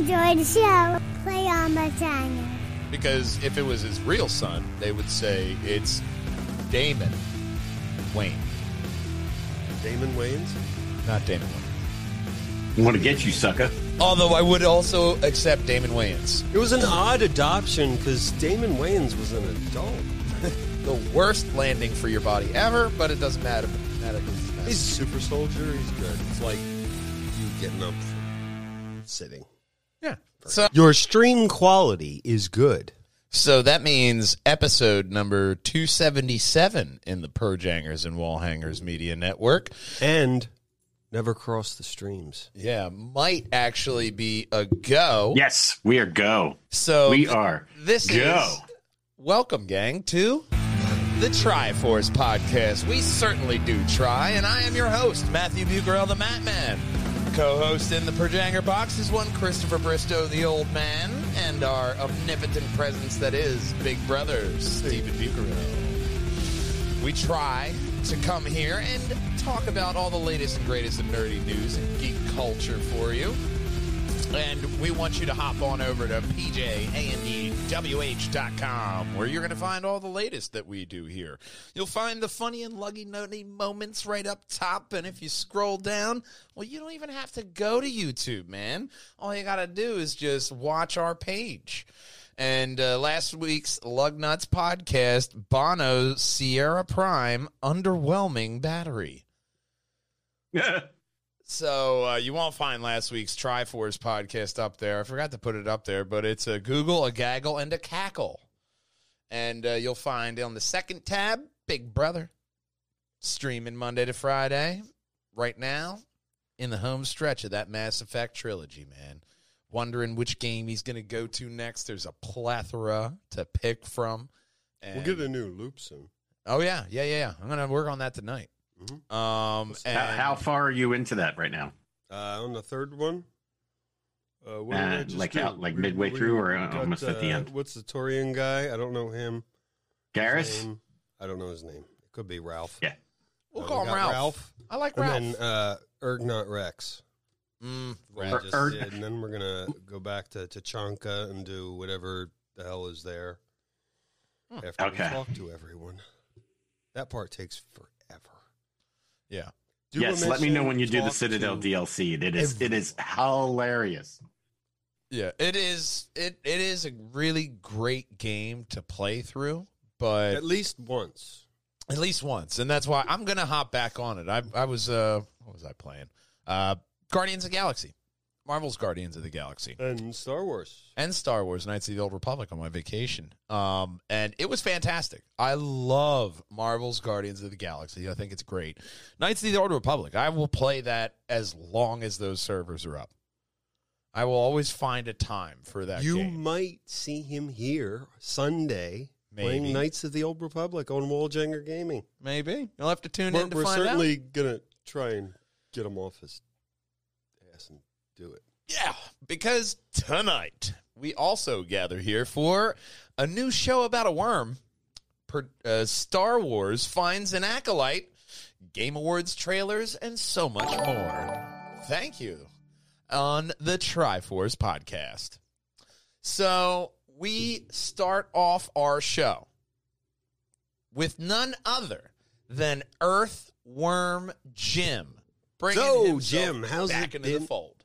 enjoy the show. Play on my channel. Because if it was his real son, they would say it's Damon Wayne, Damon Wayans. not Damon Wayne. I want to get you, sucker. Although I would also accept Damon Wayans. It was an odd adoption because Damon Wayans was an adult. The worst landing for your body ever, but it doesn't matter. matter 'cause it's not. He's a super soldier. He's good. It's like you getting up from sitting. Yeah. So Your stream quality is good. So that means episode number 277 in the Perjangers and Wallhangers Media Network. And never cross the streams. Yeah, might actually be a go. Yes, we are go. So we are This go. is welcome, gang, to the Try-Force podcast. We certainly do try, and I am your host, Matthew Bucarell, the Mattman. Co-host in the Perjanger box is one Christopher Bristow, the old man, and our omnipotent presence that is Big Brother Stephen Bucarell. We try to come here and talk about all the latest and greatest in nerdy news and geek culture for you. And we want you to hop on over to pjandwh.com where you're going to find all the latest that we do here. You'll find the funny and luggy nutty moments right up top. And if you scroll down, well, you don't even have to go to YouTube, man. All you got to do is just watch our page. And uh, last week's Lug Nuts podcast, Bono Sierra Prime underwhelming battery. So uh, you won't find last week's Try-Force podcast up there. I forgot to put it up there, but it's a Google, a gaggle, and a cackle. And uh, you'll find on the second tab, Big Brother, streaming Monday to Friday. Right now, in the home stretch of that Mass Effect trilogy, man. Wondering which game he's going to go to next. There's a plethora to pick from. And... We'll get a new loop soon. oh yeah, yeah, yeah, yeah. I'm going to work on that tonight. Mhm. Um, and how, how far are you into that right now? Uh, on the third one, uh, what Uh, did I just like do? out- like We- midway we through or got, almost at the uh, end? What's the Turian guy? I don't know him. His Garrus? I don't know his name. It could be Ralph. Yeah. we'll Uh, call we him got Ralph. I like Ralph. And then uh, Urdnot Wrex. Mm, we Ralph. Er- just Er- did, and then we're gonna go back to Tuchanka and do whatever the hell is there Hmm. after Okay. we talk to everyone. That part takes forever. Yeah. Do yes, let me know when you do the Citadel to DLC. It is it is hilarious. Yeah, it is. It it is a really great game to play through, but at least once. at least once, and that's why I'm gonna hop back on it. I I was uh what was I playing? Uh, Guardians of the Galaxy, Marvel's Guardians of the Galaxy, And Star Wars. and Star Wars: Knights of the Old Republic on my vacation. Um, and it was fantastic. I love Marvel's Guardians of the Galaxy. I think it's great. Knights of the Old Republic. I will play that as long as those servers are up. I will always find a time for that you game. might see him here Sunday Maybe. playing Knights of the Old Republic on Walljanger Gaming. Maybe you'll have to tune We're, in to we're certainly gonna try and get him off his ass and do it. Yeah, because tonight we also gather here for a new show about a worm. Per, uh, Star Wars finds an acolyte, Game Awards trailers, and so much more. Thank you on the Try-Force podcast. So we start off our show with none other than Earthworm Jim. Bringing So, Jim, how's back it into the been? fold.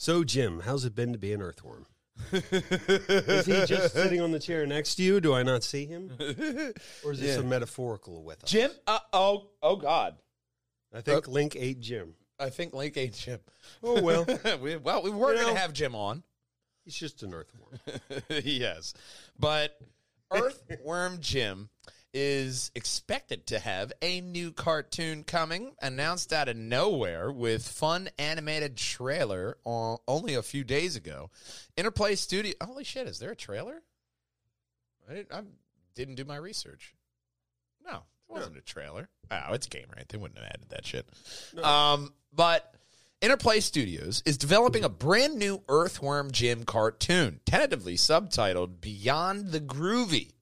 So, Jim, how's it been to be an earthworm? Is he just sitting on the chair next to you? Do I not see him? Or is this Yeah. a metaphorical with us? Jim? Uh, oh, oh God! I think Link ate Jim. I think Link ate Jim. Oh, well. we, well, we were You going to have Jim on. He's just an earthworm. yes, but Earthworm Jim is expected to have a new cartoon coming, announced out of nowhere with fun animated trailer on, only a few days ago. Interplay Studio. Holy shit! Is there a trailer? I didn't, I didn't do my research. No, it wasn't a trailer. Oh, it's game right. They wouldn't have added that shit. Um, but Interplay Studios is developing a brand new Earthworm Jim cartoon, tentatively subtitled Beyond the Groovy,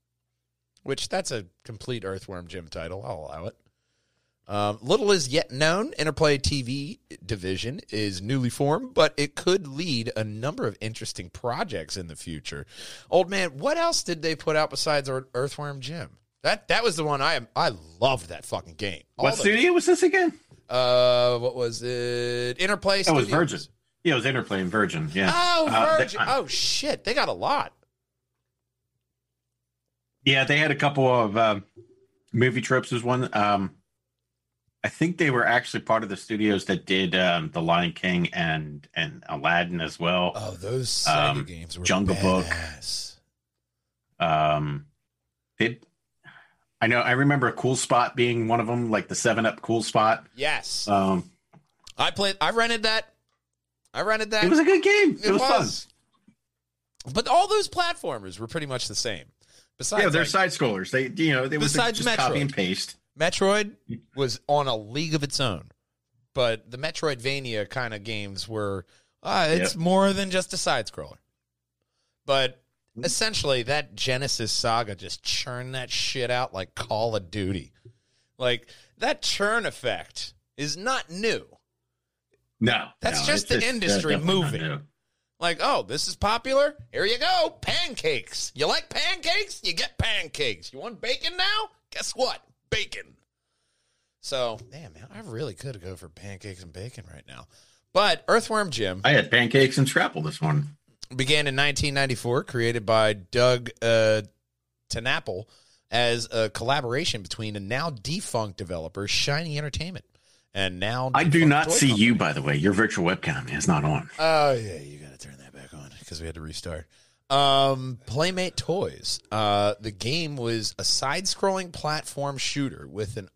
which that's a complete Earthworm Jim title. I'll allow it. Um, little is yet known. Interplay TV division is newly formed, but it could lead a number of interesting projects in the future. Old man, what else did they put out besides Earthworm Jim? That that was the one I I loved that fucking game. All What the- studio was this again? Uh, what was it? Interplay. That was Virgin. Yeah, it was Interplay and Virgin. Yeah. Oh, Uh, they- Virgin. oh shit, they got a lot. Yeah, they had a couple of um, movie tropes. Was one. Um, I think they were actually part of the studios that did um, the Lion King and and Aladdin as well. Oh, those Um, games were Jungle Book. Um, it. I know. I remember a cool spot being one of them, like the Seven Up cool spot. Yes, Um, I played. I rented that. I rented that. it was a good game. It, was, fun. But all those platformers were pretty much the same. Besides, Yeah, they're like, side scrollers. They, you know, they was Besides just copy and paste. Metroid mm-hmm. was on a league of its own. But the Metroidvania kind of games were, uh, it's Yep. more than just a side scroller. But mm-hmm. essentially, that Genesis saga just churned that shit out like Call of Duty. Like, that churn effect is not new. No, That's no, just the it's uh, industry moving. Like, oh, this is popular. Here you go. Pancakes. You like pancakes? You get pancakes. You want bacon now? Guess what? Bacon. So, damn, man, I really could go for pancakes and bacon right now. But Earthworm Jim I had pancakes and scrapple this morning. began in 1994, created by Doug uh, TenNapel as a collaboration between a now defunct developer, Shiny Entertainment, and now I do not see company. you, by the way. Your virtual webcam is not on. Oh yeah, you got to turn that back on because we had to restart. Um, Playmate Toys. Uh, the game was a side-scrolling platform shooter with an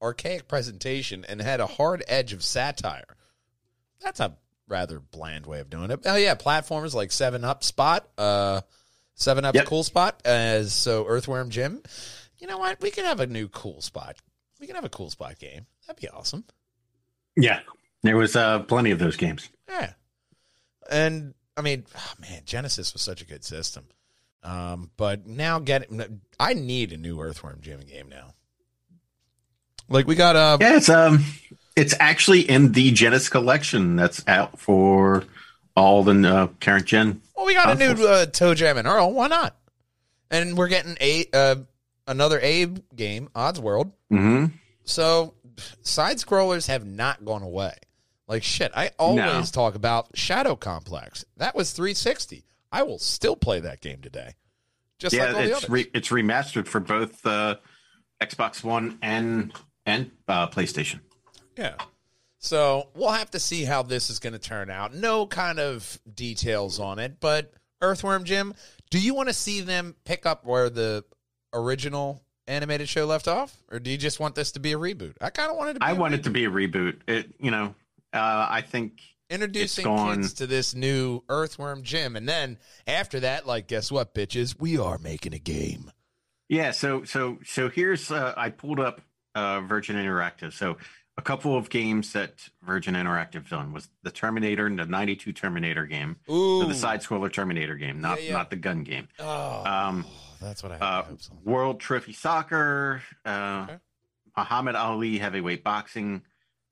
archaic presentation and had a hard edge of satire. That's a rather bland way of doing it. Oh yeah, platformers like Seven Up Spot, uh, Seven Up Yep. Cool Spot, as so Earthworm Jim. You know what? We could have a new Cool Spot. We can have a Cool Spot game. That'd be awesome. Yeah, there was uh, plenty of those games. Yeah. And I mean, oh, man, Genesis was such a good system. Um, but now getting, I need a new Earthworm Jim game now. Like we got uh Yeah, it's um, it's actually in the Genesis collection that's out for all the uh, current gen. well, we got a new consoles. uh, ToeJam and Earl. Why not? And we're getting a uh, another Abe game, Oddworld. Mm-hmm. So side scrollers have not gone away. Like shit, I always No. talk about Shadow Complex. That was 360. I will still play that game today. Just Yeah, like it's re- it's remastered for both uh, Xbox One and and uh, PlayStation. Yeah. So we'll have to see how this is going to turn out. No kind of details on it, but Earthworm Jim, do you want to see them pick up where the original animated show left off, or do you just want this to be a reboot? I kind of wanted to. Be I want it to be a reboot. It, you know, uh, I think introducing kids to this new Earthworm Jim, and then after that, like, guess what, bitches? We are making a game. Yeah, so so so here's uh, I pulled up uh, Virgin Interactive. So a couple of games that Virgin Interactive done was the Terminator and the '92 Terminator game, Ooh, so the side scroller Terminator game, not Yeah, yeah. not the gun game. Oh, Um, that's what I had Uh. World Trophy Soccer, uh, Okay. Muhammad Ali Heavyweight Boxing.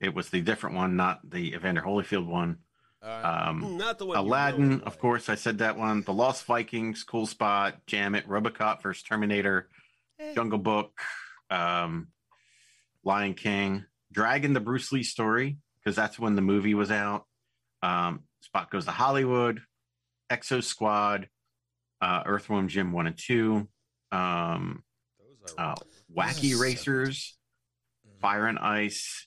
It was the different one, not the Evander Holyfield one. Uh, Um, Not the one. you Aladdin, know. of course, I said that one. The Lost Vikings, Cool Spot, Jammit, Robocop versus Terminator, Eh. Jungle Book, um, Lion King, Dragon, the Bruce Lee story, because that's when the movie was out. Um, Spot Goes to Hollywood, Exosquad, uh, Earthworm Jim 1 and 2, um, Those uh, Wacky So- Racers, Fire and Ice,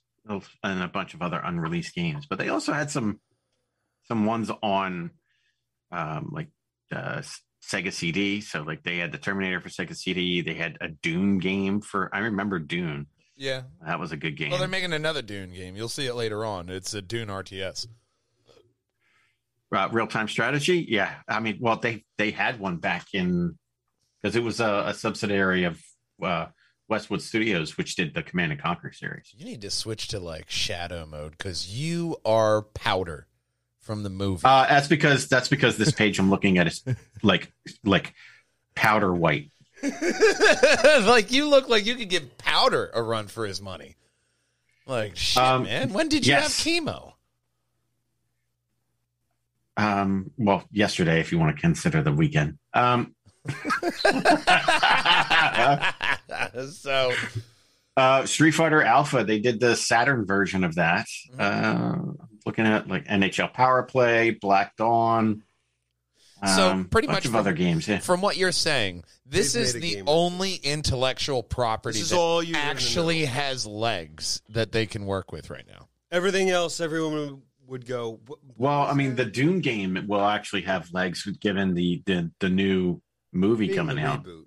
and a bunch of other unreleased games. But they also had some some ones on um, like uh, Sega CD. So like they had the Terminator for Sega CD. They had a Dune game for. I remember Dune. yeah. That was a good game. Well, they're making another Dune game. You'll see it later on. It's a Dune RTS. Uh, Real time strategy. Yeah, I mean, well, they they had one back in because it was a, a subsidiary of uh, Westwood Studios, which did the Command and Conquer series. You need to switch to like shadow mode because you are powder from the movie. Uh, that's because that's because this page I'm looking at is like like powder white. like you look like you could give Powder a run for his money. Like shit, Um, man. When did you yes. have chemo? Um, well, yesterday, if you want to consider the weekend. Um, so uh, Street Fighter Alpha, they did the Saturn version of that. Uh, looking at like NHL Power Play, Black Dawn. So, um, pretty much of from- other games. Yeah. from what you're saying, this They've is the only intellectual property This is that all you actually has legs that they can work with right now. Everything else, everyone would go. "What- what Well, I mean, that?" the Dune game will actually have legs given the the, the new movie Being coming out. reboot.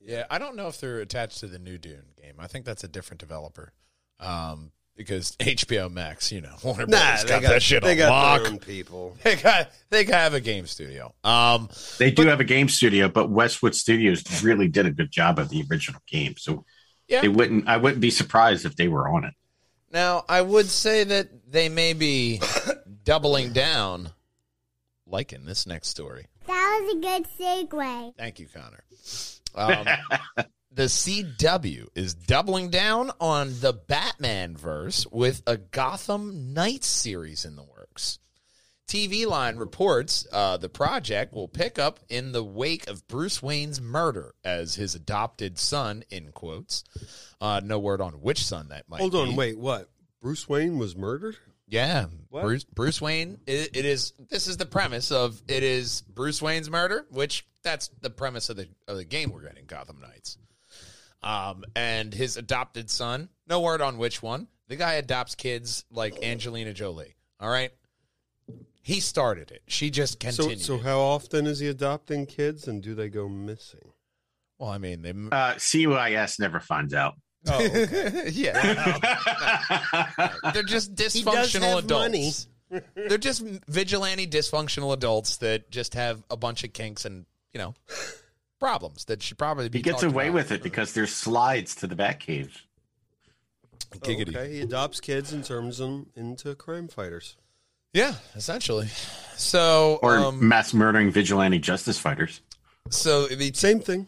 Yeah, I don't know if they're attached to the new Dune game. I think that's a different developer. Um, because HBO Max, you know, Warner Nah, Brothers they got, got, that shit they on got lock. their own people. They got they have a game studio. Um, They do have a game studio, but Westwood Studios really did a good job of the original game. So Yeah. it wouldn't I wouldn't be surprised if they were on it. Now I would say that they may be doubling down, like in this next story. That was a good segue. Thank you, Connor. Um, the CW is doubling down on the Batman verse with a Gotham Knights series in the works. TV Line reports uh, the project will pick up in the wake of Bruce Wayne's murder as his adopted son, in quotes. Uh, no word on which son that might Hold be. on, wait, what? Bruce Wayne was murdered? Yeah, What? Bruce Bruce Wayne. It, it is. This is the premise of it is Bruce Wayne's murder, which that's the premise of the of the game we're getting, Gotham Knights. Um, and his adopted son. No word on which one. The guy adopts kids like Angelina Jolie. All right, he started it. She just So, continued. so how often is he adopting kids, and do they go missing? well, I mean, they. Uh, CUIS never finds out. Oh, okay. yeah, they're just does dysfunctional have adults. They're just vigilante dysfunctional adults that just have a bunch of kinks and you know problems that should probably be. he gets away about. with it because there's slides to the Batcave. Giggity. okay, he adopts kids and turns them into crime fighters. Yeah, essentially. So, Or um, mass murdering vigilante justice fighters. so the Same thing.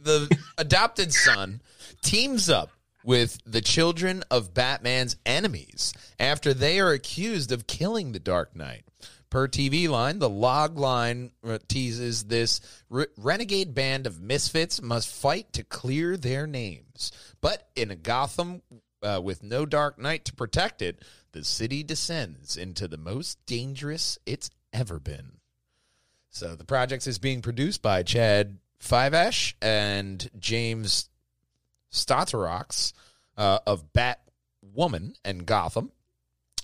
the adopted son teams up with the children of Batman's enemies after they are accused of killing the Dark Knight. Per TV line, the log line uh, teases this re- renegade band of misfits must fight to clear their names. But in a Gotham uh, with no Dark Knight to protect it, the city descends into the most dangerous it's ever been. So the project is being produced by Chad Fiveash and James Stoteraux uh, of Batwoman and Gotham,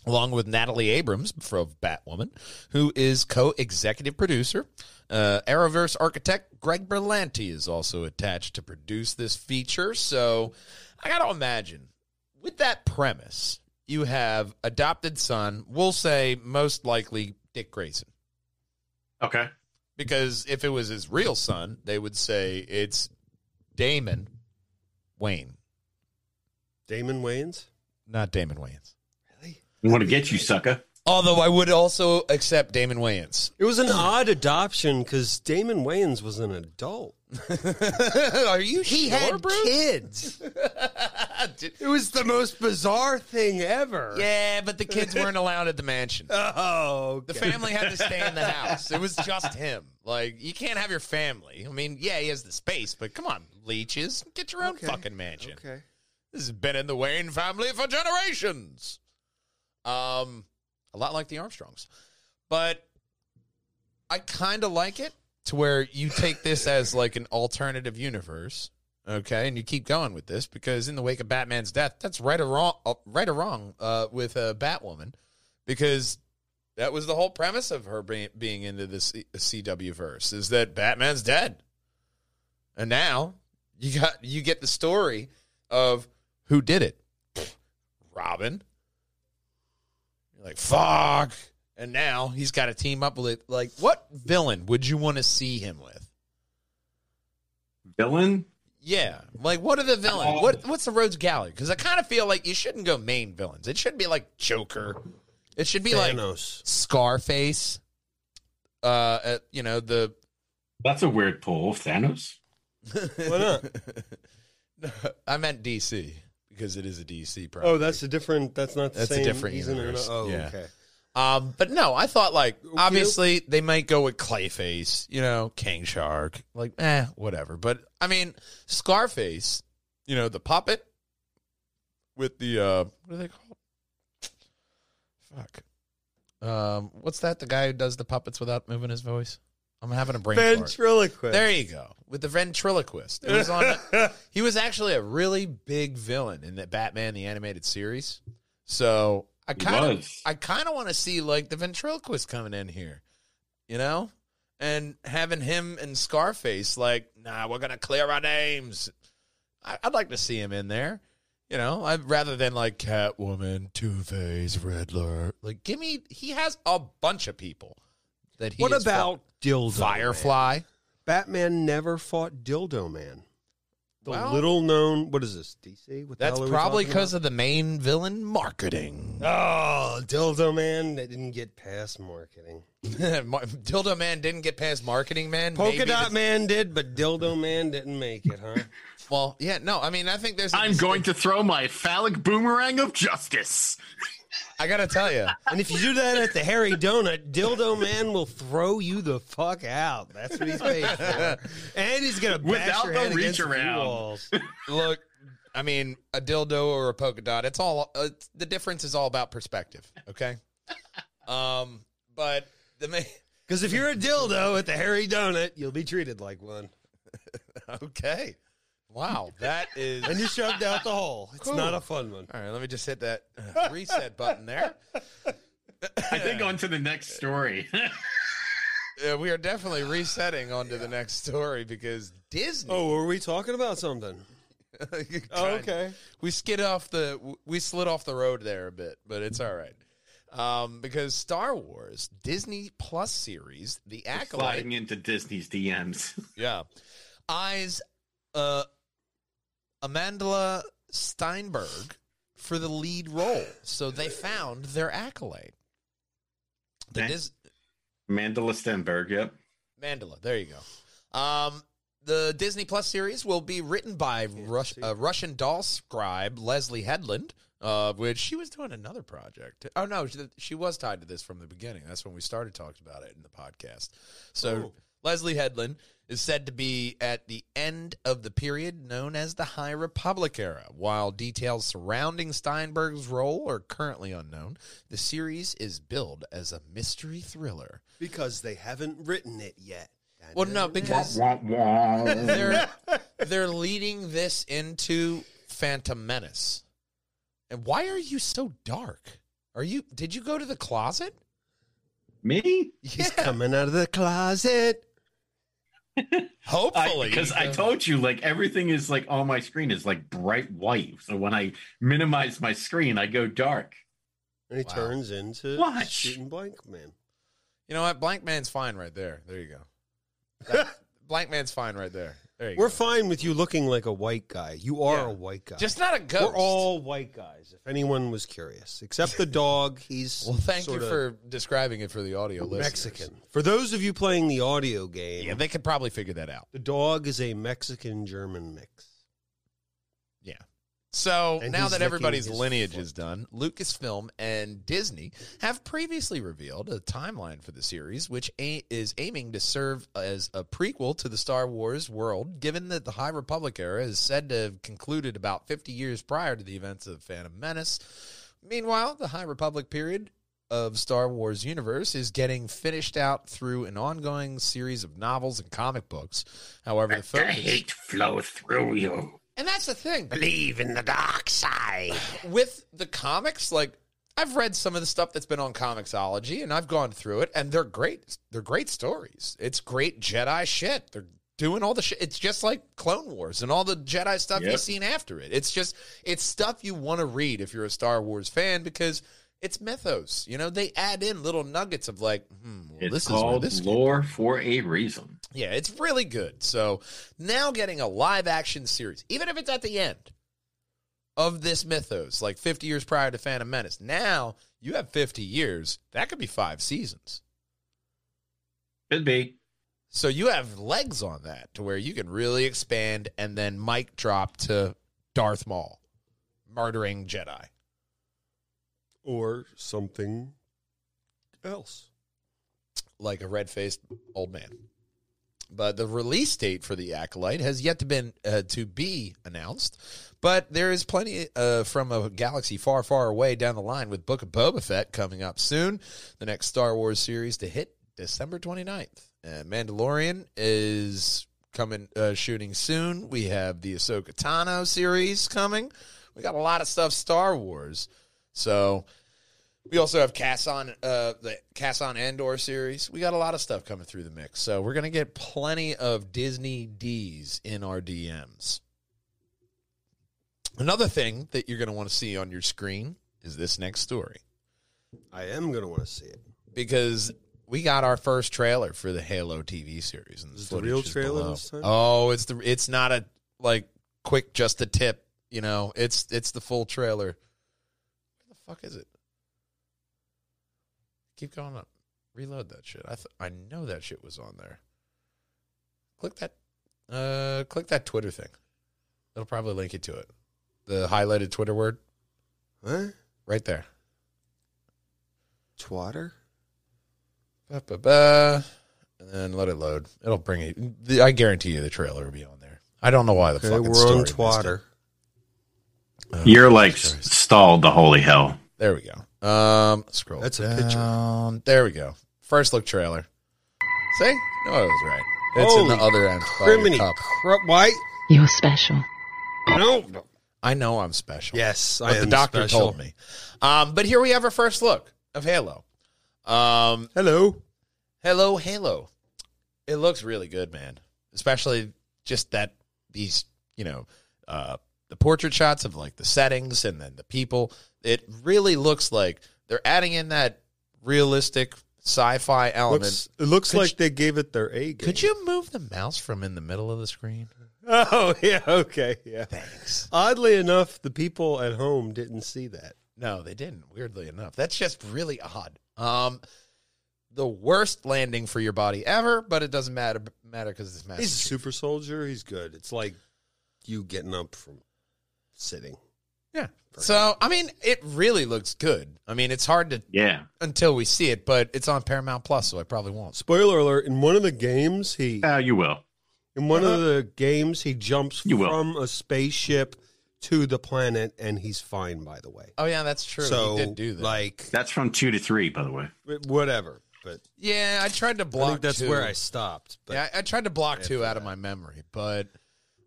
along with Natalie Abrams from Batwoman, who is co-executive producer. Uh, Arrowverse architect Greg Berlanti is also attached to produce this feature. So I got to imagine with that premise, you have adopted son. We'll say most likely Dick Grayson Okay. because if it was his real son, they would say it's Damon Wayne, Damon Wayans. not Damon Wayans. I want to get you, sucker. Although I would also accept Damon Wayans. It was an odd adoption because Damon Wayans was an adult. Are you He sure, had Bruce? kids. It was the most bizarre thing ever. yeah, but the kids weren't allowed at the mansion. Oh, The family had to stay in the house. It was just him. Like you can't have your family. I mean, yeah, he has the space, but come on, leeches, get your own Okay. fucking mansion. Okay. This has been in the Wayne family for generations. Um, a lot like the Armstrongs, but I kind of like it to where you take this as like an alternative universe, okay, and you keep going with this because in the wake of Batman's death, that's right or wrong, uh, right or wrong, uh, with uh, Batwoman, because that was the whole premise of her being, being into this CW verse is that Batman's dead, and now you got you get the story of who did it, Robin. You're like fuck, and now he's got to team up with like what villain would you want to see him with? Villain? Yeah, like what are the villains? What what's the Rogues Gallery? Because I kind of feel like you shouldn't go main villains. It should be like Joker. It should be like Thanos. Scarface. Uh, uh, you know the That's a weird pull. Thanos? Why not? I meant DC because it is a DC property. Oh, that's a different. That's not the That's a same. different he's in universe. another- oh, Yeah. okay. Um, but no, I thought like obviously they might go with Clayface, you know, King Shark, like eh, whatever. But I mean, Scarface, you know, the puppet with the uh, what are they called? Fuck. Um, what's that? The guy who does the puppets without moving his voice. I'm having a brain fart. Ventriloquist. There you go. With the ventriloquist. It was on he was actually a really big villain in the Batman the animated series. So I kind of. I kind of want to see like the ventriloquist coming in here. You know? And having him and Scarface like, "Nah, we're going to clear our names." I, I'd like to see him in there. You know, I'd rather than like Catwoman, Two Face, Riddler. Like, give me. He has a bunch of people that he. What has about Dildo. Firefly? Man? Batman never fought Dildo Man. The Well- little known. What is this? DC. What That's hell are we probably because of the main villain marketing. about? Oh, Dildo Man that didn't get past marketing. Mar- Dildo Man didn't get past marketing man. Polka Maybe Dot the- Man did, but Dildo Man didn't make it, huh? Well, yeah, no. I mean, I think there's. I'm going to throw my phallic boomerang of justice. I gotta tell you, and if you do that at the Harry Donut, Dildo Man will throw you the fuck out. That's what he's paid for. And he's gonna bash Without your the head reach against the walls. look. I mean, a dildo or a polka dot. It's all. Uh, the difference is all about perspective. Okay. Um, but the main. Because if you're a dildo at the Harry Donut, you'll be treated like one. Okay. Wow, that is. And you're shoved out the hole. It's Cool. not a fun one. All right, let me just hit that uh, reset button there. I think on to the next story. Yeah, we are definitely resetting onto the next story because Disney. Oh, were we talking about something? Oh, okay. We skid off the we slid off the road there a bit, but it's all right. Um, because Star Wars Disney Plus series, the Sliding Acolyte, into Disney's DMs. yeah, eyes uh, Amandla Stenberg for the lead role. So they found their accolade. The Okay. Dis- Mandela Stenberg, yep. Mandela. There you go. Um, the Disney Plus series will be written by Rus- uh, Russian doll scribe Leslie Headland, uh, which she was doing another project. Oh no, she, she was tied to this from the beginning. That's when we started talking about it in the podcast. So Oh. Leslie Headland is said to be at the end of the period known as the High Republic era. While details surrounding Stenberg's role are currently unknown, the series is billed as a mystery thriller. Because they haven't written it yet. Well, no, because Wah, wah. they're they're leading this into Phantom Menace. And why are you so dark? Are you? Did you go to the closet? Me? He's coming out of the closet. Hopefully, Because I, told you, like everything is like on my screen is like bright white. So when I minimize my screen, I go dark. And he Wow. turns into Watch. shooting blank man. You know what? Blank Man's fine right there. There you go. That- Blank Man's fine right there. We're go. fine with you looking like a white guy. You are Yeah. a white guy. Just not a ghost. We're all white guys, if anyone was curious. Except the dog. He's well. Thank you for describing it for the audio listeners. Mexican. For those of you playing the audio game, Yeah, they could probably figure that out. the dog is a Mexican German mix. Yeah. So And now that everybody's lineage foot. is done, Lucasfilm and Disney have previously revealed a timeline for the series, which a- is aiming to serve as a prequel to the Star Wars world, given that the High Republic era is said to have concluded about 50 years prior to the events of Phantom Menace. Meanwhile, the High Republic period of Star Wars universe is getting finished out through an ongoing series of novels and comic books. However, the The focus hate flow through you. And that's the thing. Believe in the dark side. with the comics, like I've read some of the stuff that's been on Comixology, and I've gone through it, and they're great. They're great stories. It's great Jedi shit. They're doing all the shit. It's just like Clone Wars and all the Jedi stuff Yep. you've seen after it. It's just it's stuff you want to read if you're a Star Wars fan because it's mythos. You know, they add in little nuggets of like, hmm, well, It's this is where called this came lore for a reason. Yeah, it's really good. So now getting a live action series, even if it's at the end of this mythos, like 50 years prior to Phantom Menace, now you have 50 years. That could be five seasons. Could be. So you have legs on that to where you can really expand and then mic drop to Darth Maul, murdering Jedi. Or something else. like a red faced old man. But the release date for the Acolyte has yet to been uh, to be announced. But there is plenty uh, from a galaxy far, far away down the line with Book of Boba Fett coming up soon. The next Star Wars series to hit December 29th. Uh, Mandalorian is coming uh, shooting soon. We have the Ahsoka Tano series coming. We got a lot of stuff Star Wars. So we also have Cassian, uh, the Cassian Andor series. We got a lot of stuff coming through the mix, so we're gonna get plenty of Disney D's in our DMs. Another thing that you're gonna want to see on your screen is this next story I am going to want to see it. because we got our first trailer for the Halo TV series. And Is it the real trailer this time? Oh, it's the it's not a like quick just a tip. You know, it's it's the full trailer. Where the fuck is it? Keep going up. Reload that shit. I th- I know that shit was on there. Click that. Uh, click that Twitter thing. It'll probably link you to it. The highlighted Twitter word Huh? right there. Twatter? Ba, ba, ba. And then let it load. It'll bring it. the- I guarantee you the trailer will be on there. I don't know why the Okay, fucking we're story on missed. Twatter. Oh, You're like Christ. stalled the holy hell. There we go. Um, scroll. That's a picture. down. There we go. First look trailer. See? No, I was right. It's in the other end. Criminy cup. cru- Why? You're special. No. I know I'm special. Yes, but I am the doctor special. told me. Um, but here we have our first look of Halo. Um, Hello. Hello, Halo. It looks really good, man. Especially just that these, you know, uh, the portrait shots of like the settings and then the people. It really looks like they're adding in that realistic sci-fi element. Looks, it looks Could like you- they gave it their A game. Could you move the mouse from in the middle of the screen? Oh, yeah. Okay. Yeah. Thanks. Oddly enough, the people at home didn't see that. No, they didn't. Weirdly enough, that's just really odd. Um, the worst landing for your body ever, but it doesn't matter matter because it's massive. He's a super soldier. He's good. It's like you getting up from sitting. Yeah. So I mean, it really looks good. I mean, it's hard to Yeah. until we see it, but it's on Paramount Plus, so I probably won't. Spoiler alert! In one of the games, he Uh, you will. in one of the games he jumps You will. from a spaceship to the planet, and he's fine. By the way, Oh yeah, that's true. so he did do that. like That's from two to three, by the way. whatever. But yeah, I tried to block. I think that's two. where I stopped. But yeah, I, I tried to block two out of my memory, but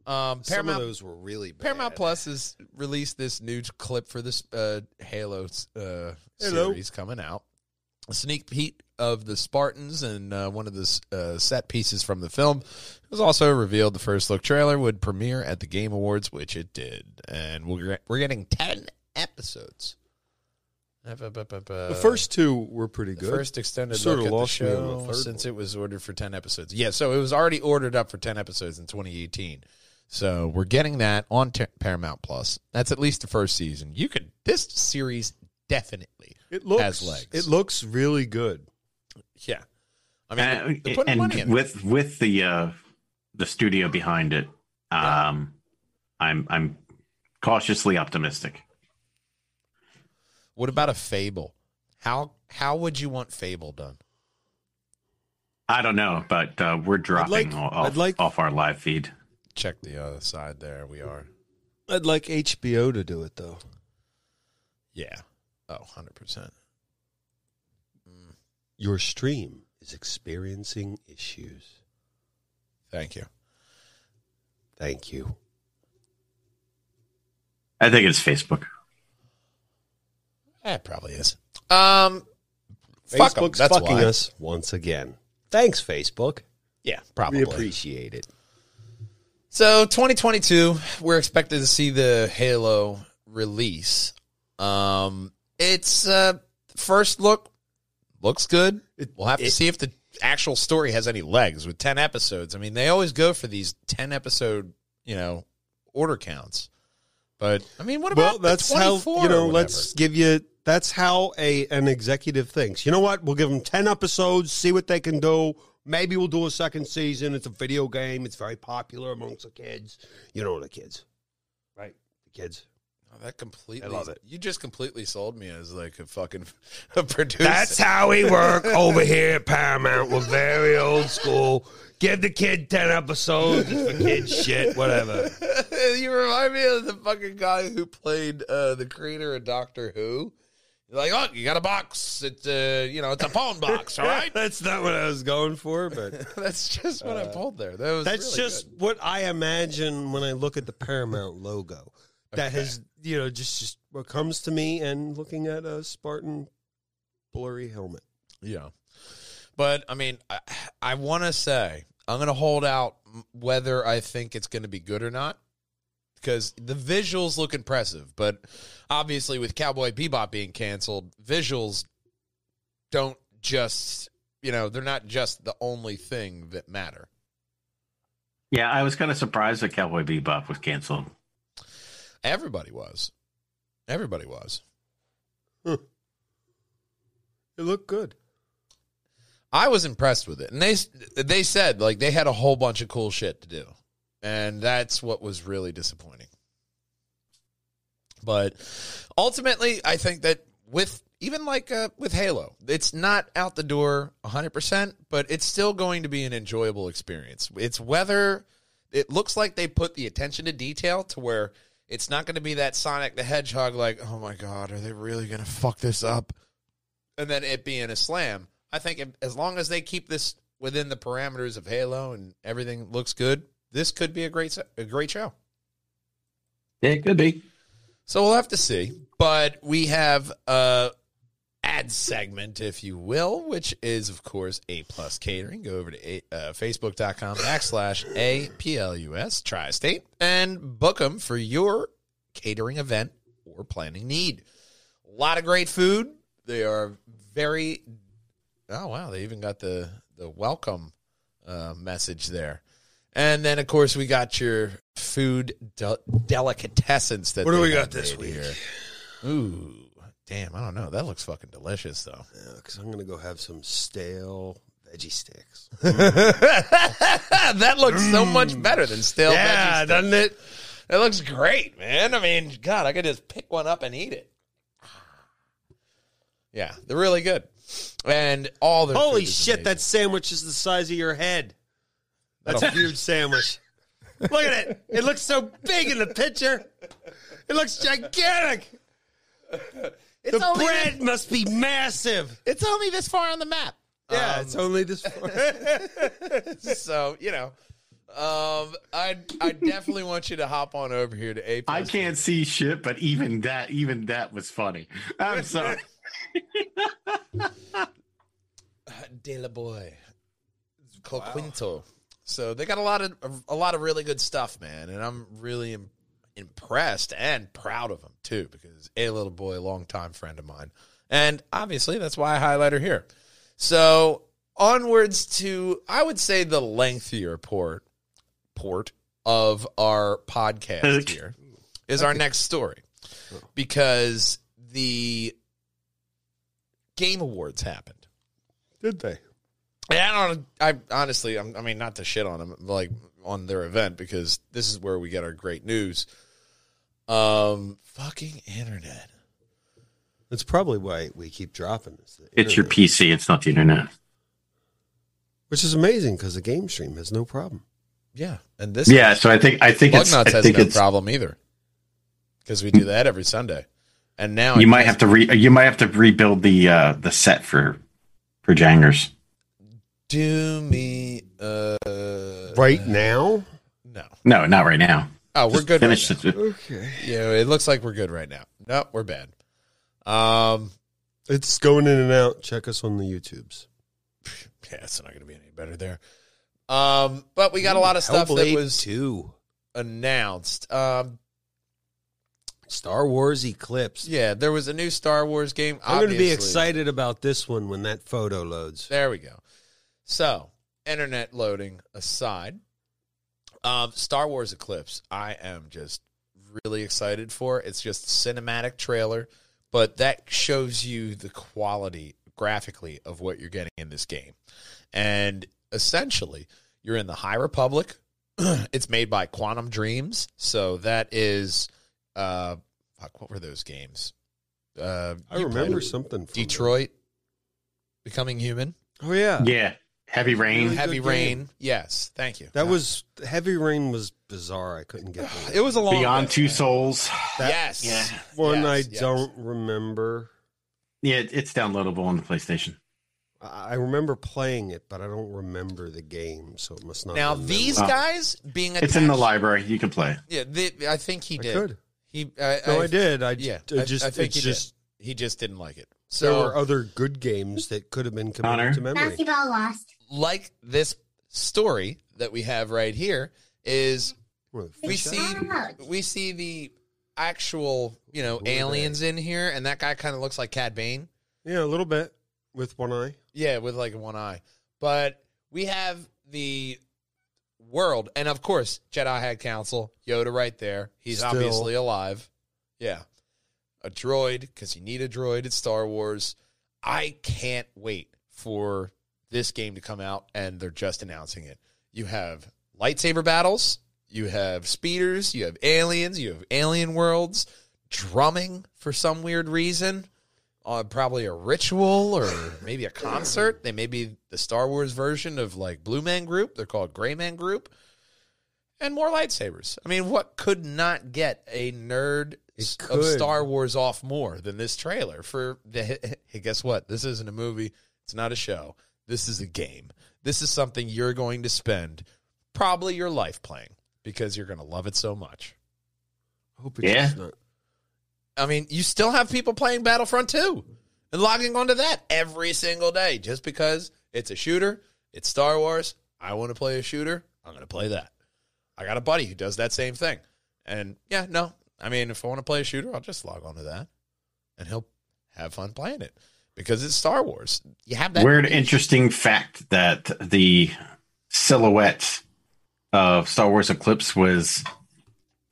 um, some Paramount of those were really bad. Paramount Plus has released this new clip for this uh, Halo uh, Hello. series coming out. A sneak peek of the Spartans and uh, one of the uh, set pieces from the film. It was also revealed the first look trailer would premiere at the Game Awards, which it did, and we're we're getting ten episodes. The first two were pretty The good. first extended Sorta look at the lost me on show the since one. it was ordered for 10 episodes. Yeah, so it was already ordered up for 10 episodes in 2018. So we're getting that on T- Paramount Plus. That's at least the first season. You could this series definitely. it looks has legs. It looks really good. Yeah. I mean, Uh, they're putting money in and it. with with the uh, the studio behind it, Yeah. um, I'm I'm cautiously optimistic. What about a Fable? How how would you want Fable done? I don't know, but uh, we're dropping like- off, I'd like- off our live feed. Check the other side there. We are. I'd like HBO to do it though. Yeah. Oh, 100%. Your stream is experiencing issues. Thank you. Thank you. I think it's Facebook. Eh, It probably is. Um, fuck 'em. Facebook's That's fucking why. us once again. Thanks, Facebook. Yeah, probably. We probably. appreciate it. So 2022, we're expected to see the Halo release. Um, it's uh, first look looks good. It- We'll have to it- see if the actual story has any legs with 10 episodes. I mean, they always go for these 10 episode, you know, order counts. But I mean, what about Well, that's the how 24 you know. Let's give you. That's how a an executive thinks. You know what? We'll give them ten episodes, see what they can do, Maybe we'll do a second season. It's a video game. It's very popular amongst the kids. You know the kids, right? The kids. Oh, that completely. I love it. You just completely sold me as like a fucking a producer. That's how we work over here at Paramount. We're very old school. Give the kid 10 episodes. It's for kids shit, whatever. you remind me of the fucking guy who played uh, the creator of Doctor Who. You're like, oh, you got a box. It's uh, you know, it's a phone box, all right. That's not what I was going for, but That's just what I pulled there. That was that's really just good. what I imagine when I look at the Paramount logo. That has, you know, just, just what comes to me and looking at a Spartan blurry helmet. yeah. But I mean, I, I want to say I'm going to hold out whether I think it's going to be good or not because the visuals look impressive. But obviously, with Cowboy Bebop being canceled, visuals don't just you know they're not just the only thing that matter. Yeah, I was kind of surprised that Cowboy Bebop was canceled. Everybody was. Everybody was. It looked good. I was impressed with it, and they they said like they had a whole bunch of cool shit to do, and that's what was really disappointing. But ultimately, I think that with even like uh, with Halo, it's not out the door 100%, but it's still going to be an enjoyable experience. It's whether it looks like they put the attention to detail to where it's not going to be that Sonic the Hedgehog like, "Oh my god, are they really going to fuck this up?" and then it being a slam. I think if, as long as they keep this within the parameters of Halo and everything looks good, this could be a great a great show. Yeah, it could be. So we'll have to see. But we have a ad segment, if you will, which is of course A plus catering. Go over to a, uh, facebook.com backslash A P L U S Tri-State and book them for your catering event or planning need. A lot of great food. They are very oh wow, they even got the the welcome uh, message there. And then, of course, we got your food del- delicatessens. That What do we got this week? Here. Ooh, damn! I don't know. That looks fucking delicious, though. Because I'm going to go have some stale veggie sticks. that looks so mm. much better than stale. yeah, veggie sticks. doesn't it? It looks great, man. I mean, God, I could just pick one up and eat it. Yeah, they're really good, and all the Holy shit, that sandwich is the size of your head. That's a huge sandwich. Look at it. It looks so big in the picture. It looks gigantic. it's the only bread must be massive. it's only this far on the map. Yeah, Um, it's only this far. so you know, um, I I definitely want you to hop on over here to A. I can't see shit, but even that, even that was funny. I'm sorry. De La Boy, Coquinto. So they got a lot of a lot of really good stuff, man, and I'm really im- impressed and proud of them too, because a little boy, longtime friend of mine, and obviously that's why I highlight her here. So onwards to I would say the lengthier port port of our podcast here is our next story oh. because the game awards happened. Did they? Yeah, I don't. I honestly, I'm, I mean, not to shit on them, like on their event because this is where we get our great news. Um, fucking internet. That's probably why we keep dropping this. It's your. PC. It's not the internet. Which is amazing because the game stream has no problem. Yeah, and this Yeah, so I think I think it's I has think no it's problem either because we do that every Sunday. And now you might guess- have to re you might have to rebuild the uh the set for for Jangers. Do me uh Right now? No, No, not right now. oh, we're Just good. Finish right now. Okay. Yeah, it looks like we're good right now. No, we're bad. Um, It's going in and out. Check us on the YouTubes. yeah, it's not going to be any better there. Um, but we got a lot of stuff that was too announced. Um, Star Wars Eclipse. yeah, there was a new Star Wars game. I'm going to be excited about this one when that photo loads. There we go. So, internet loading aside, um, Star Wars Eclipse, I am just really excited for. It's just a cinematic trailer, but that shows you the quality graphically of what you're getting in this game. And essentially, you're in the High Republic. it's made by Quantic Dreams, so that is uh, fuck. What were those games? Uh, I remember something. From Detroit, Becoming Human. Oh yeah, Yeah, Heavy Rain. Really Heavy Rain. game. Yes, thank you. that was Heavy Rain was bizarre. I couldn't get the it was a long Beyond Two Souls. yes, yeah. one. Yes, I yes. don't remember. Yeah, it's downloadable on the PlayStation. I I remember playing it, but I don't remember the game, so it must not. Now have been these guys being attached, It's in the library. You can play. Yeah, the, I think he I did. could. He, I, No, I, did. I Yeah, I I- just. I think he just did. He just didn't like it. So there So, were other good games that could have been Connor? committed to memory. Basketball lost. Like this story that we have right here, is we see we see the actual you know aliens in here, and that guy kind of looks like Cad Bane. Yeah, a little bit with one eye. Yeah, with like one eye. But we have the world, and of course, Jedi Head Council, Yoda right there. He's Still. obviously alive. Yeah. A droid, because you need a droid at Star Wars. I can't wait for this game to come out, and they're just announcing it. You have lightsaber battles, you have speeders, you have aliens, you have alien worlds, drumming for some weird reason uh, probably a ritual or maybe a concert. They may be the Star Wars version of like Blue Man Group. They're called Gray Man Group. And more lightsabers. I mean, what could not get a nerd of. Star Wars off more than this trailer? For the, hey, guess what? This isn't a movie. It's not a show. This is a game. This is something you're going to spend probably your life playing because you're going to love it so much. I hope it's Yeah. not. I mean, you still have people playing Battlefront 2 and logging onto that every single day just because it's a shooter, it's Star Wars. I want to play a shooter. I'm going to play that. I got a buddy who does that same thing. And yeah, no. I mean, if I want to play a shooter, I'll just log onto that and he'll have fun playing it because it's Star Wars. You have that Weird, interesting fact that the silhouette of Star Wars Eclipse was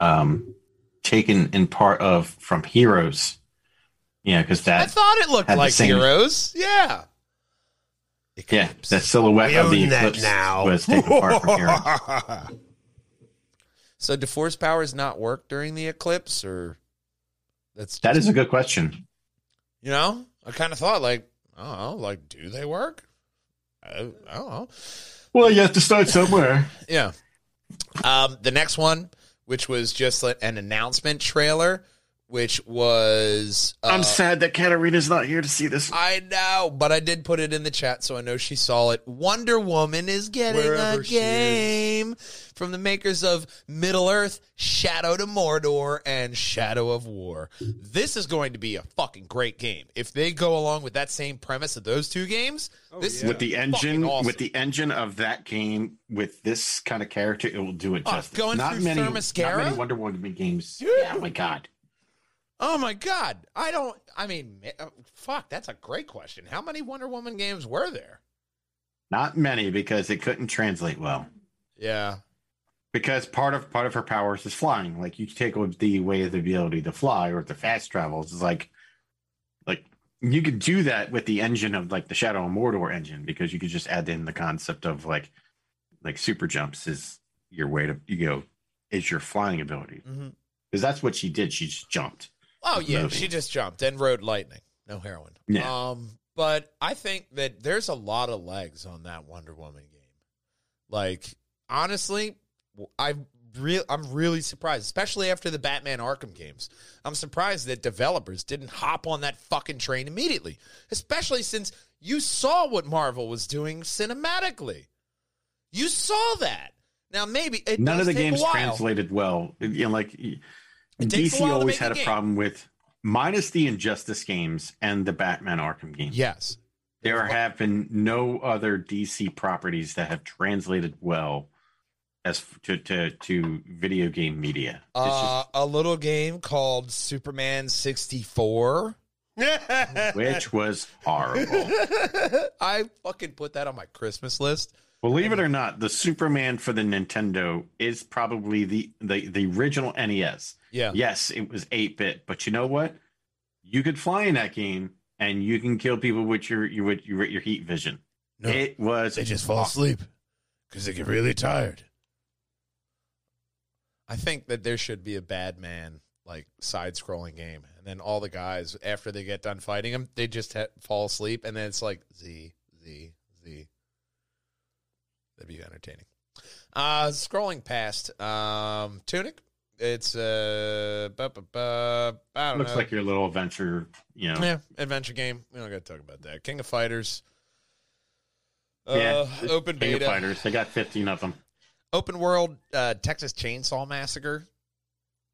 um, taken in part of from Heroes. Yeah, because that I thought it looked like same- Heroes. Yeah. yeah, that silhouette We of the Eclipse now. was taken apart from Heroes. So do force powers not work during the eclipse or that's That is a good question. You know, I kind of thought like, I don't know, like, do they work? I, I don't know. Well, you have to start somewhere. Yeah. Um, the next one, which was just an announcement trailer, which was uh, I'm sad that Katarina's not here to see this. I know, but I did put it in the chat, so I know she saw it. Wonder Woman is getting Wherever a game from the makers of Middle Earth, Shadow to Mordor, and Shadow of War. This is going to be a fucking great game. If they go along with that same premise of those two games, this yeah. With the engine, awesome. with the engine of that game, with this kind of character, it will do it Oh, justice. going not through many, not many Wonder Woman games. Dude. Yeah, oh my god. Oh my god! I don't. I mean, uh, fuck. That's a great question. How many Wonder Woman games were there? Not many because it couldn't translate well. Yeah. Because part of part of her powers is flying. Like you take the away of the ability to fly or the fast travels. It's like like you could do that with the engine of like the Shadow and Mordor engine because you could just add in the concept of like like super jumps is your way to you go is your flying ability hmm because that's what she did. She just jumped. Oh yeah, movie. she just jumped and rode lightning. No heroin. Yeah. Um, but I think that there's a lot of legs on that Wonder Woman game. Like honestly, I real I'm really surprised, especially after the Batman Arkham games. I'm surprised that developers didn't hop on that fucking train immediately, especially since you saw what Marvel was doing cinematically. You saw that. Now maybe it None of the games translated well. You know, like It DC always had a problem with minus the Injustice games and the Batman Arkham games. Yes. There have been no other DC properties that have translated well as to to, to video game media. Uh, a little game called Superman 64. which was horrible. I fucking put that on my Christmas list. Believe it or not, the Superman for the Nintendo is probably the the, the original NES. Yeah. Yes, it was 8 bit, but you know what? You could fly in that game and you can kill people with your your with your, your heat vision. No, it was they just fall asleep. because they get really tired. I think that there should be a bad man like side-scrolling game, and then all the guys after they get done fighting him, they just ha- fall asleep, and then it's like Z Z. That'd be entertaining. Uh, scrolling past um, Tunic, it's uh, bu- bu- bu- I don't Looks know. like your little adventure, you know. Yeah, adventure game. We don't got to talk about that. King of Fighters. Uh, Yeah, open King of beta. Fighters. They got 15 of them. Open world uh, Texas Chainsaw Massacre.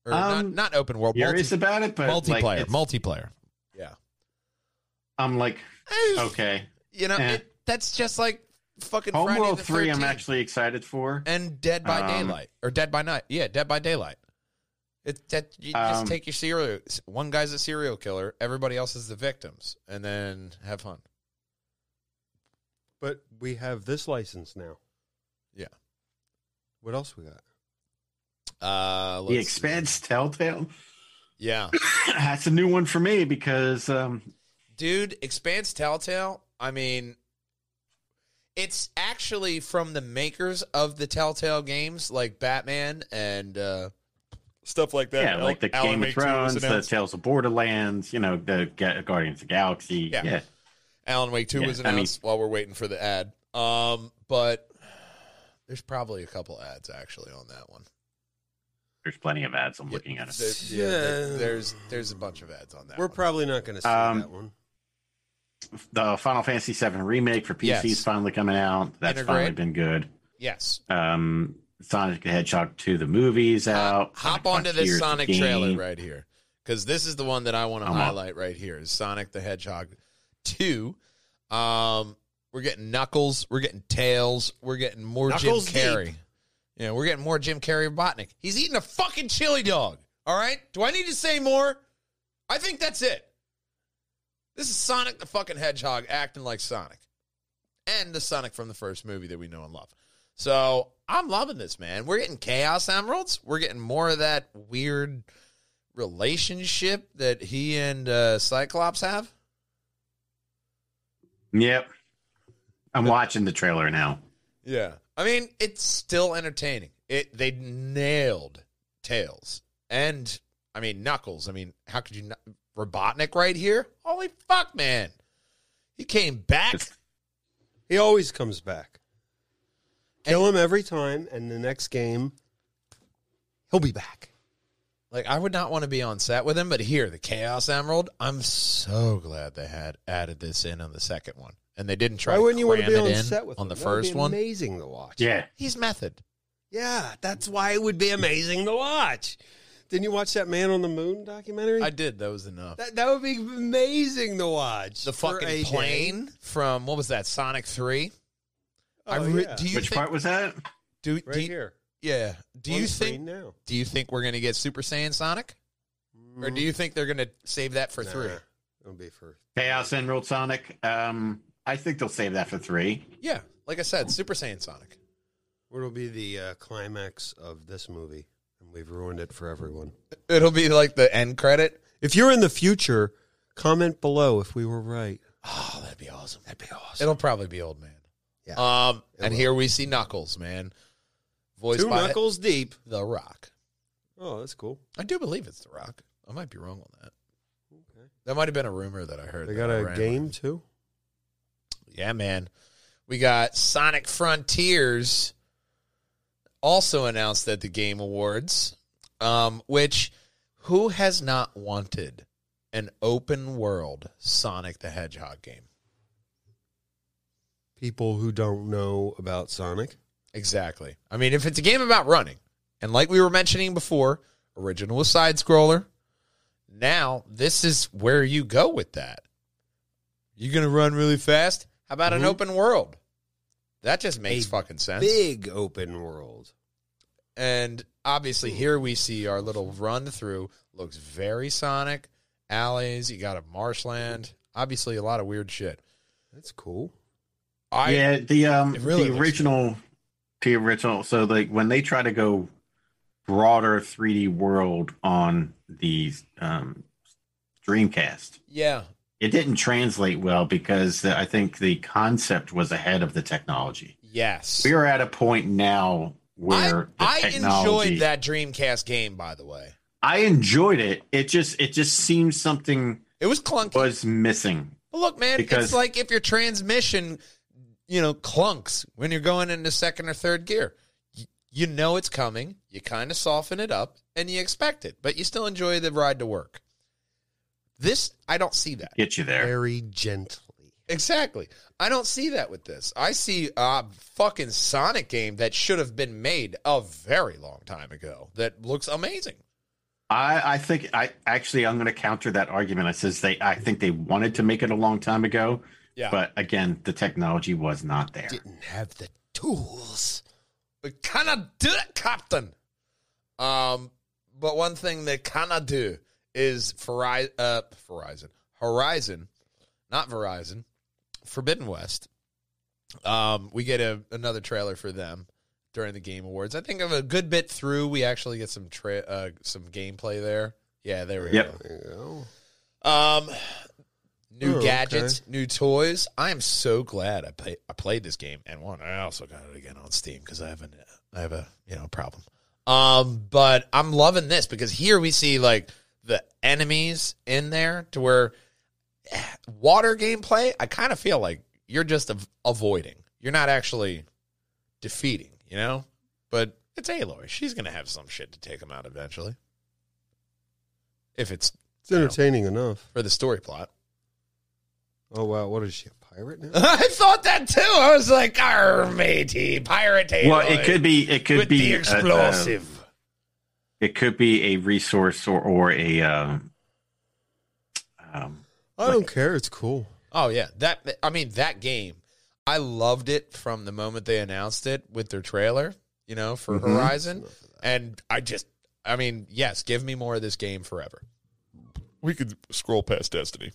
Or not, Um, not open world. Curious multi- about it, but multiplayer. Like, multiplayer. Yeah. I'm like, okay. You know, Eh. it, that's just like fucking Friday Homeworld the 3, I'm actually excited for. and Dead by Um, Daylight or Dead by Night. Yeah, Dead by Daylight. It that you just Um, take your serial. One guy's a serial killer. Everybody else is the victims, and then have fun. But we have this license now. Yeah. What else we got? Uh, The let's see. Expanse Telltale. Yeah. That's a new one for me because um, Dude, Expanse Telltale, I mean, it's actually from the makers of the Telltale games, like Batman and uh, stuff like that. yeah, like the Alan Game of Wake 2 was Thrones, the announced. Tales of Borderlands, you know, the Ga- Guardians of the Galaxy. Yeah. Yeah. Alan Wake 2 Yeah, was I mean- announced while we're waiting for the ad. Um, but there's probably a couple ads actually on that one. There's plenty of ads. I'm Yeah, looking at it. there- yeah, there- there's there's a bunch of ads on that. We're one. probably not going to see Um, that one. The Final Fantasy VII remake for PC is finally coming out. That's Integrate. finally been good. yes. Um, Sonic the Hedgehog 2, the movie's out. Hop Sonic onto this Frontiers, the Sonic game. trailer right here because this is the one that I want to I'm on. highlight right here is Sonic the Hedgehog 2. Um, we're getting Knuckles, we're getting Tails, we're getting more Knuckles Jim Carrey. Yeah, we're getting more Jim Carrey Robotnik. He's eating a fucking chili dog. All right? Do I need to say more? I think that's it. This is Sonic the fucking Hedgehog acting like Sonic. And the Sonic from the first movie that we know and love. So I'm loving this, man. We're getting Chaos Emeralds. We're getting more of that weird relationship that he and uh, Cyclops have. Yep. I'm watching the trailer now. Yeah. I mean, it's still entertaining. It they nailed Tails. And I mean Knuckles. I mean, how could you not Robotnik right here? Holy fuck, man. He came back. He always comes back. Kill him every time, and the next game, he'll be back. Like I would not want to be on set with him, but here, the Chaos Emerald, I'm so glad they had added this in on the second one. And they didn't try Why wouldn't you want to be it on in set with on him? the That would be first one. Amazing to watch. Yeah. He's method. yeah, that's why it would be amazing to watch. Didn't you watch that Man on the Moon documentary? I did. That was enough. that, that would be amazing to watch. the for a fucking day. plane from what was that? Sonic Three. I Oh, re- yeah. Do you Which think, part was that? Do, right do you, here. Yeah. Do On you think? now? Do you think we're gonna get Super Saiyan Sonic, or do you think they're gonna save that for Nah, three? It'll be for Chaos Emerald Sonic. Um, I think they'll save that for three. Yeah. Like I said, Super Saiyan Sonic. what will be the uh, climax of this movie, and we've ruined it for everyone. It'll be like the end credit. If you're in the future, comment below if we were right. Oh, that'd be awesome. That'd be awesome. It'll probably be Old Man. Yeah, Um, it and will. here we see Knuckles, man, voiced Two by knuckles deep. The Rock. Oh, that's cool. I do believe it's The Rock. I might be wrong on that. Okay. That might have been a rumor that I heard. They got a game with. too. Yeah, man. We got Sonic Frontiers also announced at the Game Awards, um, which who has not wanted an open world Sonic the Hedgehog game? People who don't know about Sonic. Exactly. I mean, if it's a game about running, and like we were mentioning before, original was side scroller. Now this is where you go with that. You're gonna run really fast? How about an Mhm. open world? That just makes A fucking sense. Big open world. And obviously, here we see our little run through. Looks very Sonic. Alleys. You got a marshland. Obviously, a lot of weird shit. That's cool. I yeah, the um really the looks original the original so like when they try to go broader 3D world on the um Dreamcast, yeah it didn't translate well because I think the concept was ahead of the technology. Yes. We are at a point now I, where the I enjoyed that Dreamcast game, by the way. I enjoyed it. It just it just seems something It was clunky. was missing. Well, look, man, Because- it's like if your transmission, you know, clunks when you're going into second or third gear. You know it's coming. You kind of soften it up and you expect it, but you still enjoy the ride to work. This, I don't see that. Get you there. Very gently. Exactly. I don't see that with this. I see a fucking Sonic game that should have been made a very long time ago that looks amazing. I, I think I actually I'm going to counter that argument. I says they I think they wanted to make it a long time ago, Yeah. but again the technology was not there. Didn't have the tools. We cannot do it, Captain. Um, but one thing they cannot do is Verizon, uh, Verizon, Horizon, not Verizon, Forbidden West. Um, we get a, another trailer for them during the Game Awards. I think of a good bit through, we actually get some tra- uh, some gameplay there. Yeah, there we Yep. go. There you go. Um, new Oh, okay. gadgets, new toys. I am so glad I play, I played this game and one. I also got it again on Steam because I have an I have a you know problem. Um, but I'm loving this because here we see like the enemies in there to where water gameplay. I kind of feel like you're just av- avoiding. You're not actually defeating. You know, but it's Aloy. She's gonna have some shit to take him out eventually. If it's It's entertaining enough. for the story plot. Oh wow, what is she a pirate now? I thought that too. I was like, "Arr, matey, pirate Aloy Well, it could be it could with be the a- a- explosive." It could be a resource or or a um, um, I don't care. It's cool. oh yeah, that. I mean, that game. I loved it from the moment they announced it with their trailer. You know, for Mhm. Horizon, and I just, I mean, yes, give me more of this game forever. We could scroll past Destiny.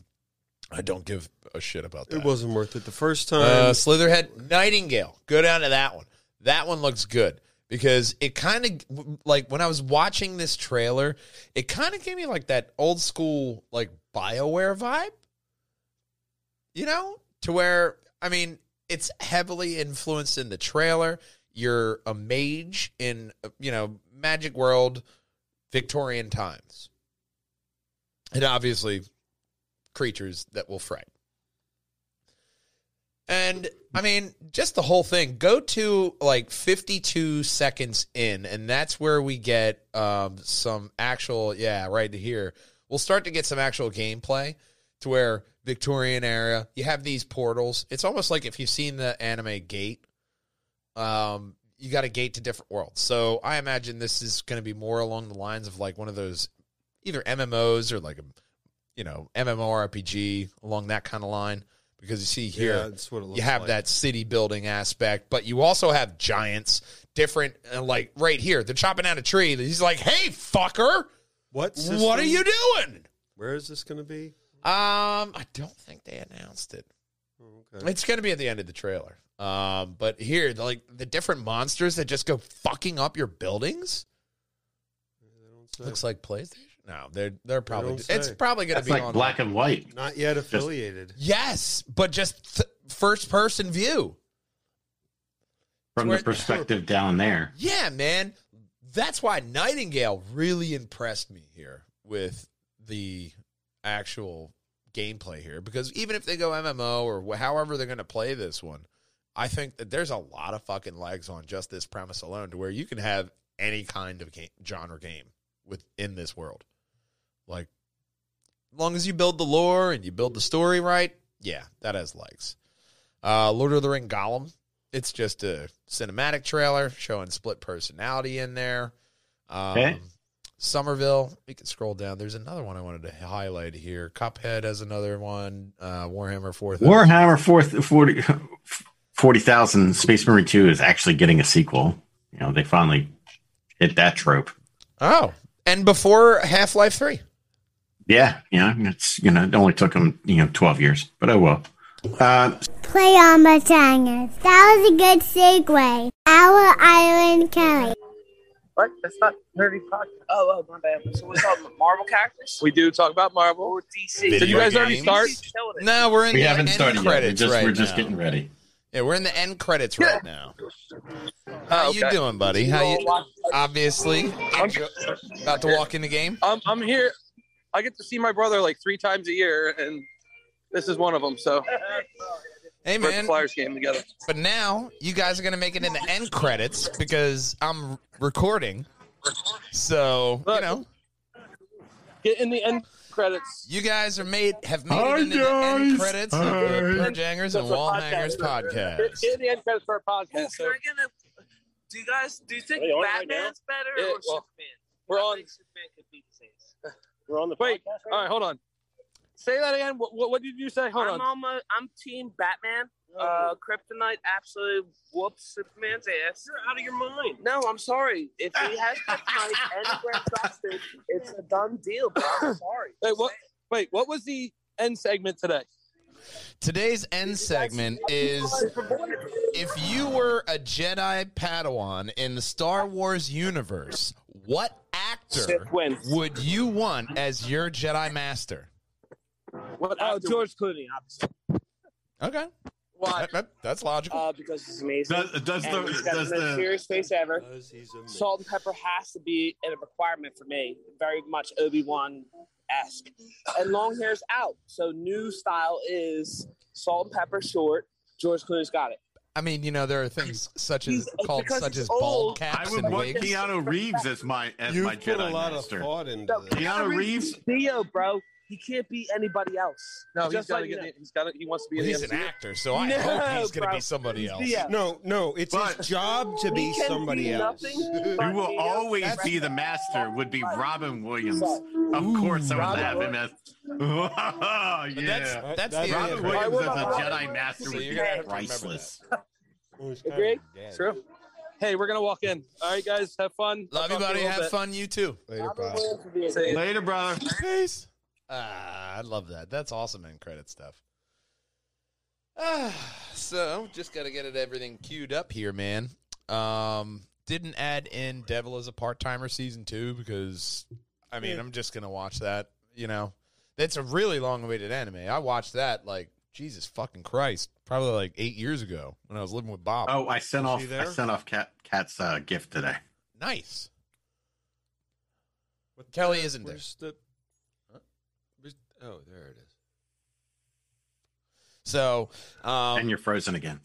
I don't give a shit about that. It wasn't worth it the first time. Uh, Slitherhead Nightingale. Go down to that one. That one looks good because it kind of like when I was watching this trailer, it kind of gave me like that old school like BioWare vibe. You know, to where I mean, it's heavily influenced in the trailer. You're a mage in you know Magic World, Victorian times, and obviously creatures that will fright. And I mean, just the whole thing. Go to like 52 seconds in, and that's where we get um, some actual, yeah, right here. We'll start to get some actual gameplay to where Victorian era, you have these portals. It's almost like if you've seen the anime Gate, um, you got a gate to different worlds. So I imagine this is going to be more along the lines of like one of those either MMOs or like a, you know, MMORPG along that kind of line. Because you see here, yeah, that's what it looks you have like. that city building aspect, but you also have giants, different, uh, like right here. They're chopping down a tree. He's like, "Hey, fucker, What? what are you doing?" Where is this going to be? Um, I don't think they announced it. Oh, okay. It's going to be at the end of the trailer. Um, but here, the, like the different monsters that just go fucking up your buildings. Looks like PlayStation. No, they're they're probably. don't It's say. probably going to that's be like on black and white. Not yet affiliated. Yes, but just th- first person view. From Where- the perspective down there, Yeah, man. That's why Nightingale really impressed me here with the actual gameplay here. Because even if they go MMO or wh- however they're going to play this one, I think that there's a lot of fucking legs on just this premise alone to where you can have any kind of game, genre game within this world. Like, as long as you build the lore and you build the story right, yeah, that has legs. Uh, Lord of the Ring Gollum, it's just a cinematic trailer showing split personality in there. Um, Okay. Somerville, we can scroll down. There's another one I wanted to highlight here. Cuphead has another one. Uh, Warhammer 4000. Warhammer 4th 40 40,000 Space Marine 2 is actually getting a sequel. You know, they finally hit that trope. Oh, and before Half Life 3. Yeah, yeah, it's you know, it only took them you know twelve years, but oh well. Uh, Play on my Batangas. That was a good segue. Our Island Kelly. What? That's not nerdy podcast. Oh, oh, my bad. So we talk about Marvel characters? We do talk about Marvel. Or DC? Did you Video guys already games? start? No, we're in we the haven't end started yet. We're credits just right we're just now. getting ready. Yeah, we're in the end credits right now. How Oh, you doing, buddy? How you? Obviously, about to walk in the game. I'm I'm here. I get to see my brother like three times a year, and this is one of them. So Hey, we're the man. Flyers game together. But now you guys are gonna make it in the end credits because I'm recording. So you know, Get in the end credits. you guys are made have made Hi, it into the end guys. credits of the Hi. Purjangers and Wall Hangers podcast. get in the end credits for our podcast. So Can I? Do you guys do you think Are you on it right Batman's better Yeah, or well, Superman? we're on- think Superman could beat Saints. We're on the wait. All right, hold on. Say that again. What, what, what did you say? Hold I'm on. on my, I'm Team Batman. Uh, Kryptonite absolutely whoops Superman's ass. You're out of your mind. No, I'm sorry. If he has Kryptonite and Grant Gustin, it's a done deal. Bro. I'm sorry. Hey, what? Wait, what was the end segment today? Today's end segment is if you were a Jedi Padawan in the Star Wars universe, what actor would you want as your Jedi Master? What? Oh, George Clooney, obviously. Okay, Why? That- that- that's logical. Uh, because he's amazing. Does, does and the he's got does the most the serious face ever. Because he's a salt and pepper has to be a requirement for me. Very much Obi Wan esque. And long hair's out. So new style is salt and pepper short. George Clooney's got it. I mean, you know, there are things such as He's- called such as bald old. caps I would and want wigs. Keanu Reeves as my as You've my put Jedi a lot master. of thought into No, this. Keanu Reeves? Theo, bro. He can't be anybody else. No, he's got to like get. you. The, he's got. He wants to be Well, he's the an actor, so I No, hope he's going to be somebody else. Theo. No, no, it's But- his job to be somebody do else. nothing Who will Theo. always be the master would be Robin Williams. Of course, I would have him as. Oh, yeah. that's that's That'd the be Robin a- Williams Alright, as a what about- Jedi master So would you're be gonna have to remember priceless. He's kinda Agree? True. Hey, we're gonna walk in. All right, guys, have fun. Love you, I'll talk buddy. Have bit. fun. You too. Later, Robin pal. Williams would be a- See you. Later, brother. Peace. Ah, I love that. That's awesome end credit stuff. Ah, so just got to get it everything queued up here, man. Um, didn't add in Devil is a part timer season two because I mean Yeah. I'm just gonna watch that. You know, that's a really long awaited anime. I watched that like Jesus fucking Christ, probably like eight years ago when I was living with Bob. Oh, I sent Is off. I sent off Cat Cat's uh, gift today. Nice. What Kelly the- isn't there. the- where's- oh, there it is. So, um, and you're frozen again.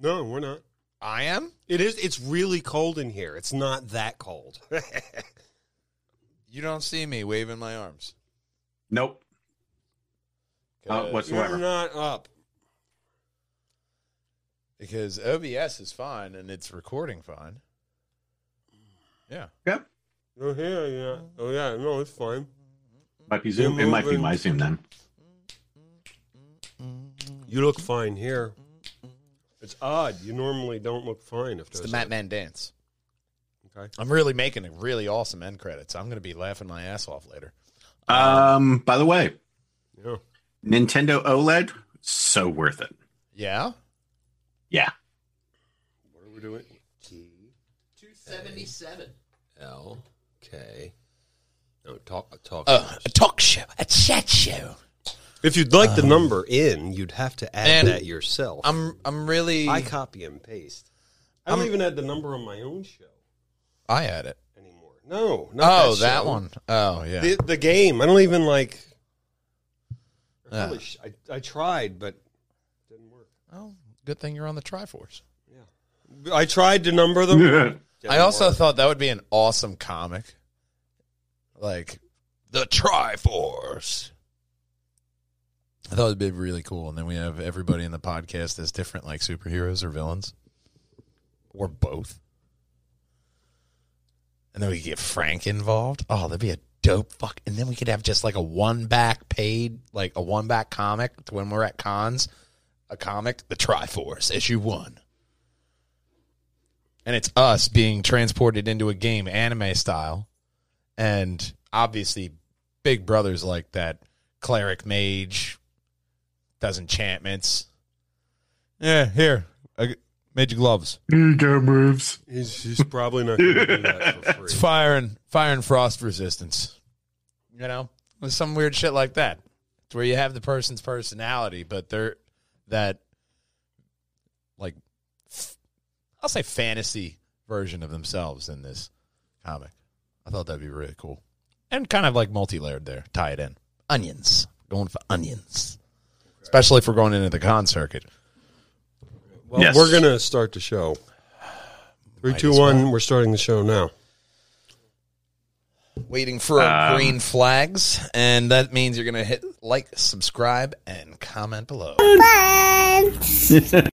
No, we're not. I am. It is. It's really cold in here. It's not that cold. You don't see me waving my arms. Nope. Uh, 'Cause- whatsoever. You're not up. because OBS is fine and it's recording fine. Yeah. Yep. Oh yeah, yeah. Oh yeah. No, it's fine. Might be Zoom. It might be my Zoom then. You look fine here. It's odd. You normally don't look fine if It's the there's Mattman dance. Okay. I'm really making a really awesome end credits. I'm going to be laughing my ass off later. Um. By the way, Yeah. Nintendo OLED so worth it. Yeah. Yeah. What are we doing? T 277. L K. No, talk talk. Uh, a talk show, a chat show. if you'd like the number in, you'd have to add Man, that yourself. I'm I'm really I copy and paste. I don't I'm- even add the number on my own show I add it. anymore. No, not Oh, that, show. one. Oh, yeah. The, the game. I don't even like. I, Yeah. probably sh- I, I tried, but didn't work. oh, good thing you're on the Try-Force. Yeah, I tried to number them. I also thought that would be an awesome comic. Like the Try-Force. I thought it'd be really cool. And then we have everybody in the podcast as different like superheroes or villains. Or both. And then we could get Frank involved. Oh, that'd be a dope fuck. And then we could have just like a one back paid, like a one back comic when we're at cons. A comic, the Try-Force, issue one and it's us being transported into a game anime style and obviously big brothers like that cleric mage does enchantments yeah here I g- made you gloves Here you go, moves. He's, he's probably not going to do that for free. it's fire and fire and frost resistance you know With some weird shit like that it's where you have the person's personality but they're that like I'll say fantasy version of themselves in this comic. I thought that'd be really cool. And kind of like multi layered there, tie it in. Onions. Going for onions. Especially if we're going into the con circuit. Well, Yes. we're gonna start the show. Three, Might two, one. well. We're starting the show now. Waiting for Um, green flags. And that means you're going to hit like, subscribe, and comment below. Bye.